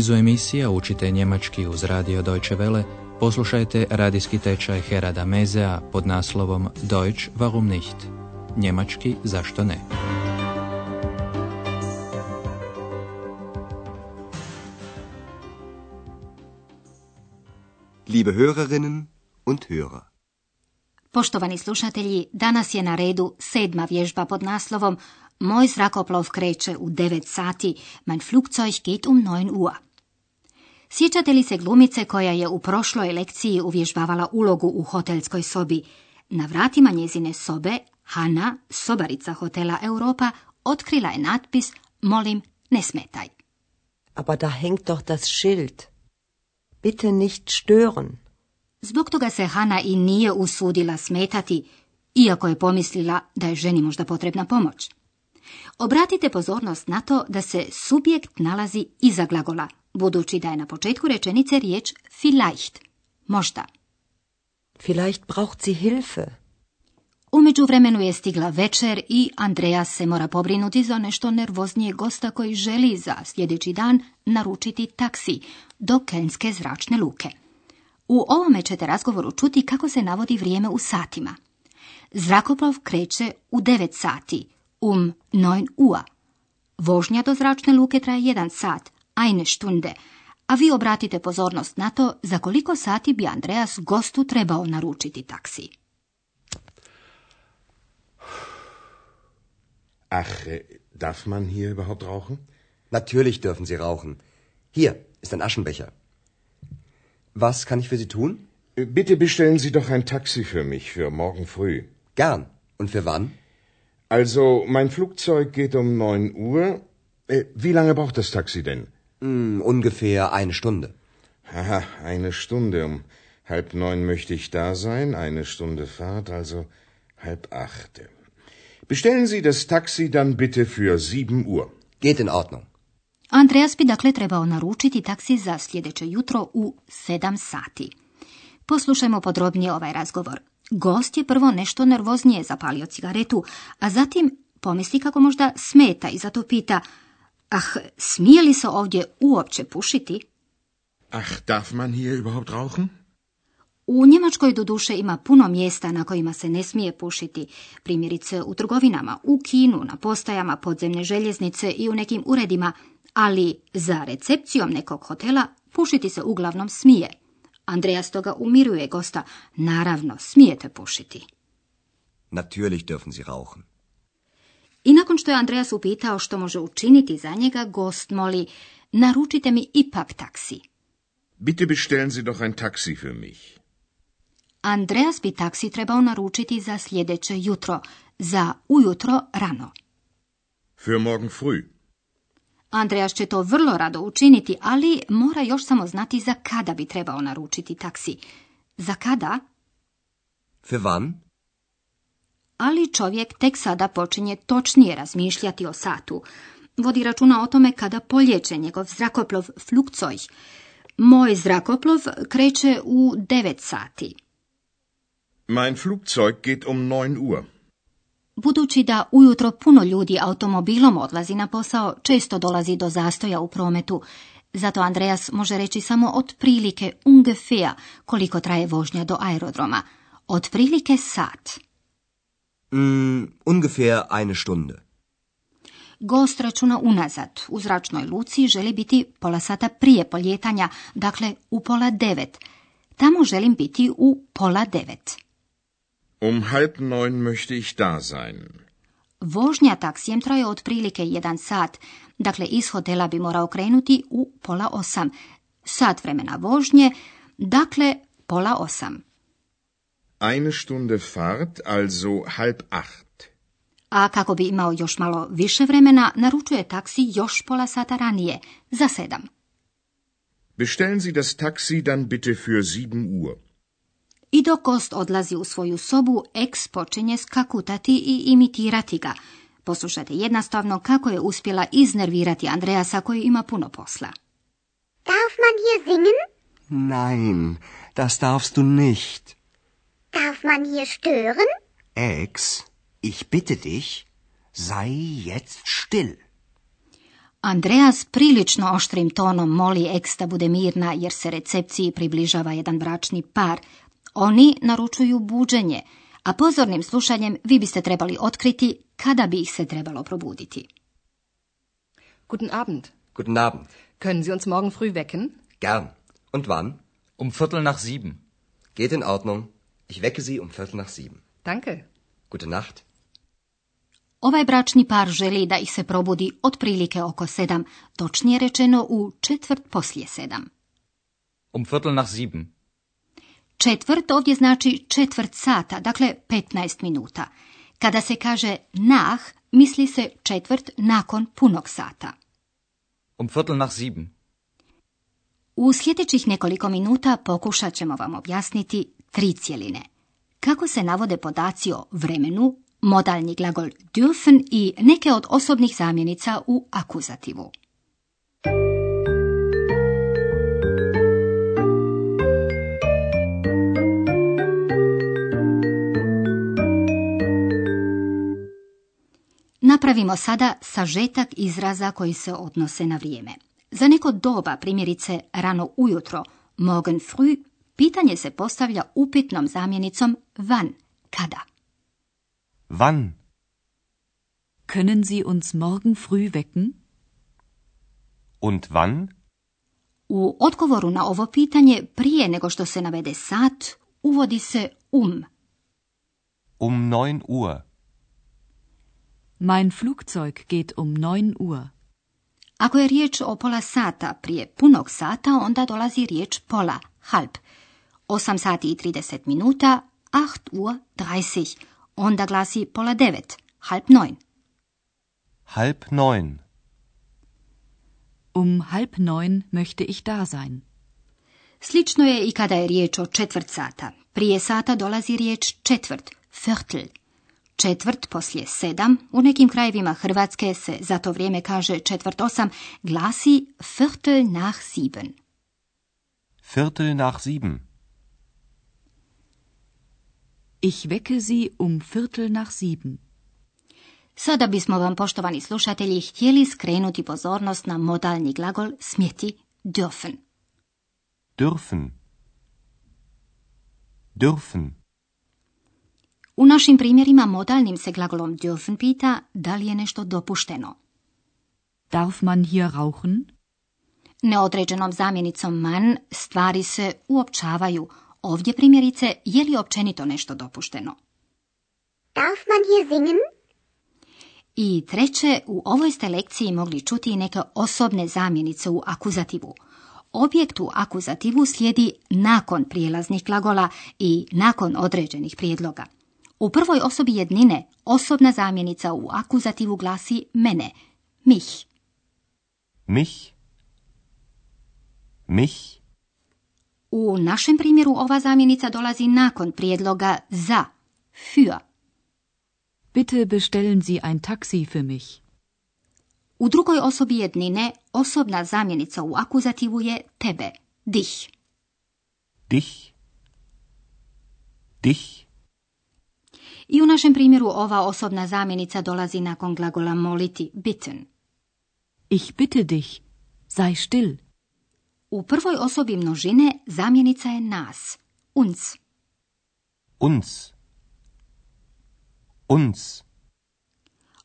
nizu emisija učite njemački uz radio Deutsche Welle, poslušajte radijski tečaj Herada Mezea pod naslovom Deutsch warum nicht? Njemački zašto ne? Liebe Hörerinnen und Hörer. Poštovani slušatelji, danas je na redu sedma vježba pod naslovom Moj zrakoplov kreće u 9 sati, mein Flugzeug geht um 9 Uhr. Sjećate li se glumice koja je u prošloj lekciji uvježbavala ulogu u hotelskoj sobi? Na vratima njezine sobe, Hanna, sobarica hotela Europa, otkrila je natpis Molim, ne smetaj. Aber da hängt doch das Schild. Bitte nicht stören. Zbog toga se Hana i nije usudila smetati, iako je pomislila da je ženi možda potrebna pomoć. Obratite pozornost na to da se subjekt nalazi iza glagola, budući da je na početku rečenice riječ vielleicht, možda. Vielleicht braucht sie Hilfe. U međuvremenu je stigla večer i Andreas se mora pobrinuti za nešto nervoznije gosta koji želi za sljedeći dan naručiti taksi do Kenske zračne luke. U ovome ćete razgovoru čuti kako se navodi vrijeme u satima. Zrakoplov kreće u 9 sati, um 9 Uhr. Vožnja do zračne luke traje jedan sat, eine Stunde, a vi obratite pozornost na to za koliko sati bi Andreas gostu trebao naručiti taksi. Ach, darf man hier überhaupt rauchen? Natürlich dürfen Sie rauchen. Hier ist ein Aschenbecher. Was kann ich für Sie tun? Äh, Bitte bestellen Sie doch ein Taxi für mich für morgen früh. Gern. Und für wann? Also, mein Flugzeug geht um 9 Uhr. Äh, Wie lange braucht das Taxi denn? Hm, ungefähr eine Stunde. Haha, eine Stunde. Um halb neun möchte ich da sein. Eine Stunde Fahrt, also halb acht. Bestellen Sie das Taxi dann bitte für 7 Uhr. Geht in Ordnung. Andreas bi dakle trebao naručiti taksi za sljedeće jutro u 7 sati. Poslušajmo podrobnije ovaj razgovor. Gost je prvo nešto nervoznije zapalio cigaretu, a zatim pomisli kako možda smeta i zato pita Ah, smije li se ovdje uopće pušiti? Ach, darf man hier überhaupt rauchen? U Njemačkoj doduše ima puno mjesta na kojima se ne smije pušiti, primjerice u trgovinama, u kinu, na postajama podzemne željeznice i u nekim uredima, ali za recepcijom nekog hotela pušiti se uglavnom smije. Andreja stoga umiruje gosta, naravno smijete pušiti. Natürlich dürfen Sie rauchen. I nakon što je Andreas upitao što može učiniti za njega, gost moli, naručite mi ipak taksi. Bitte bestellen Sie doch ein Taxi für mich. Andreas bi taksi trebao naručiti za sljedeće jutro, za ujutro rano. Für morgen früh. Andreas će to vrlo rado učiniti, ali mora još samo znati za kada bi trebao naručiti taksi. Za kada? Für wann? Ali čovjek tek sada počinje točnije razmišljati o satu. Vodi računa o tome kada polječe njegov zrakoplov Flugzeug. Moj zrakoplov kreće u 9 sati. Mein Flugzeug geht um 9 Uhr. Budući da ujutro puno ljudi automobilom odlazi na posao, često dolazi do zastoja u prometu. Zato Andreas može reći samo otprilike ungefähr koliko traje vožnja do aerodroma. Otprilike sat. Hm, ungefähr eine Stunde. Gost računa unazad. U zračnoj luci želi biti pola sata prije poljetanja, dakle u pola devet. Tamo želim biti u pola devet. Um halb neun möchte ich da sein. Vožnja taksijem traje otprilike jedan sat, dakle iz hotela bi morao krenuti u pola osam. Sat vremena vožnje, dakle pola osam. Eine Stunde Fahrt, also halb acht. A kako bi imao još malo više vremena, naručuje taksi još pola sata ranije, za sedam. Bestellen Sie das Taxi dann bitte für 7 Uhr. I dok gost odlazi u svoju sobu, eks počinje skakutati i imitirati ga. Poslušajte jednostavno kako je uspjela iznervirati Andreasa koji ima puno posla. Darf man hier singen? Nein, das darfst du nicht. Darf man hier stören? Ex, ich bitte dich, sei jetzt still. Andreas prilično oštrim tonom moli Eks da bude mirna jer se recepciji približava jedan bračni par. Oni naručuju buđenje, a pozornim slušanjem vi biste trebali otkriti kada bi ih se trebalo probuditi. Guten Abend. Guten Abend. Können Sie uns morgen früh wecken? Gern. Und wann? Um Viertel nach sieben. Geht in Ordnung. Ich wecke Sie um Viertel nach sieben. Danke. Gute Nacht. Ovaj bračni par želi da ih se probudi otprilike oko sedam, točnije rečeno u četvrt poslije sedam. Um Viertel nach sieben. Četvrt ovdje znači četvrt sata, dakle 15 minuta. Kada se kaže nach, misli se četvrt nakon punog sata. Um Viertel nach sieben. U sljedećih nekoliko minuta pokušat ćemo vam objasniti tri cjeline. Kako se navode podaci o vremenu, modalni glagol dürfen i neke od osobnih zamjenica u akuzativu. Napravimo sada sažetak izraza koji se odnose na vrijeme. Za neko doba, primjerice rano ujutro, morgen früh, pitanje se postavlja upitnom zamjenicom van, kada. Wann? Können Sie uns morgen früh wecken? Und wann? U odgovoru na ovo pitanje, prije nego što se navede sat, uvodi se um. Um 9 Uhr. Mein Flugzeug geht um 9 Uhr. Ako je riječ o pola sata prije punog sata, onda dolazi riječ pola, halb. 8 sati i 30 minuta, 8 Uhr 30. Onda glasi pola devet, halb neun. Halb neun. Um halb neun möchte ich da sein. Slično je i kada je riječ o četvrt sata. Prije sata dolazi riječ četvrt, viertel. Četvrt poslije sedam, u nekim krajevima Hrvatske se za to vrijeme kaže četvrt osam, glasi viertel nach sieben. Viertel nach sieben. Ich wecke Sie um Viertel nach sieben. Sada bismo vam, poštovani slušatelji, htjeli skrenuti pozornost na modalni glagol smjeti dürfen. Dürfen. Dürfen. U našim primjerima modalnim se glagolom dürfen pita da li je nešto dopušteno. Darf man hier rauchen? Neodređenom zamjenicom man stvari se uopćavaju. Ovdje primjerice je li općenito nešto dopušteno. Darf man hier singen? I treće, u ovoj ste lekciji mogli čuti i neke osobne zamjenice u akuzativu. Objekt u akuzativu slijedi nakon prijelaznih glagola i nakon određenih prijedloga. U prvoj osobi jednine osobna zamjenica u akuzativu glasi mene, mich. Mich. Mich. U našem primjeru ova zamjenica dolazi nakon prijedloga za, für. Bitte bestellen Sie ein Taxi für mich. U drugoj osobi jednine osobna zamjenica u akuzativu je tebe, dich. Dich. Dich. I u našem primjeru ova osobna zamjenica dolazi nakon glagola moliti, bitten. Ich bitte dich, sei still. U prvoj osobi množine zamjenica je nas, uns. Uns. Uns.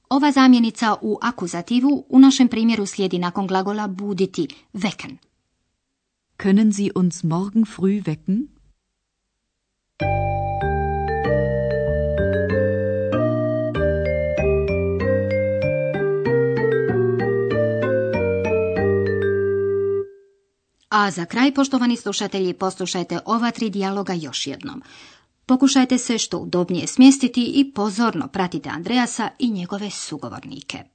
Ova zamjenica u akuzativu u našem primjeru slijedi nakon glagola buditi, wecken. Können Sie uns morgen früh wecken? A za kraj, poštovani slušatelji, poslušajte ova tri dijaloga još jednom. Pokušajte se što udobnije smjestiti i pozorno pratite Andreasa i njegove sugovornike.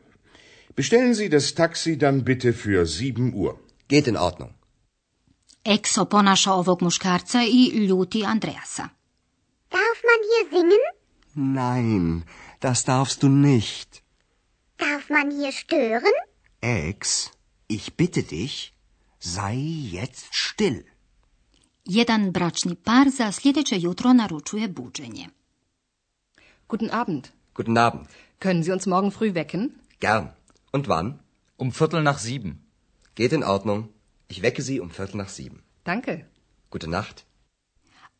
Bestellen Sie das Taxi dann bitte für sieben Uhr. Geht in Ordnung. Ekso ponaša ovog muškarca i ljuti Andreasa. Darf man hier singen? Nein, das darfst du nicht. Darf man hier stören? Ex, ich bitte dich, sei jetzt still. Jedan bračni par za sljedeće jutro naručuje buđenje. Guten Abend. Guten Abend. Können Sie uns morgen früh wecken? Gern. Und wann? Um Viertel nach sieben. Geht in Ordnung. Ich wecke Sie um Viertel nach sieben. Danke. Gute Nacht.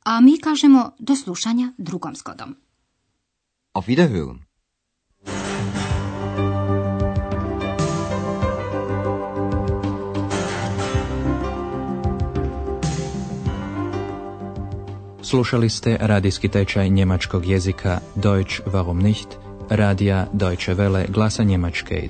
A mi kažemo do slušanja drugom zgodom. Auf Wiederhören. Slušali ste radijski tečaj njemačkog jezika Deutsch warum nicht, radija Deutsche Welle glasa Njemačke,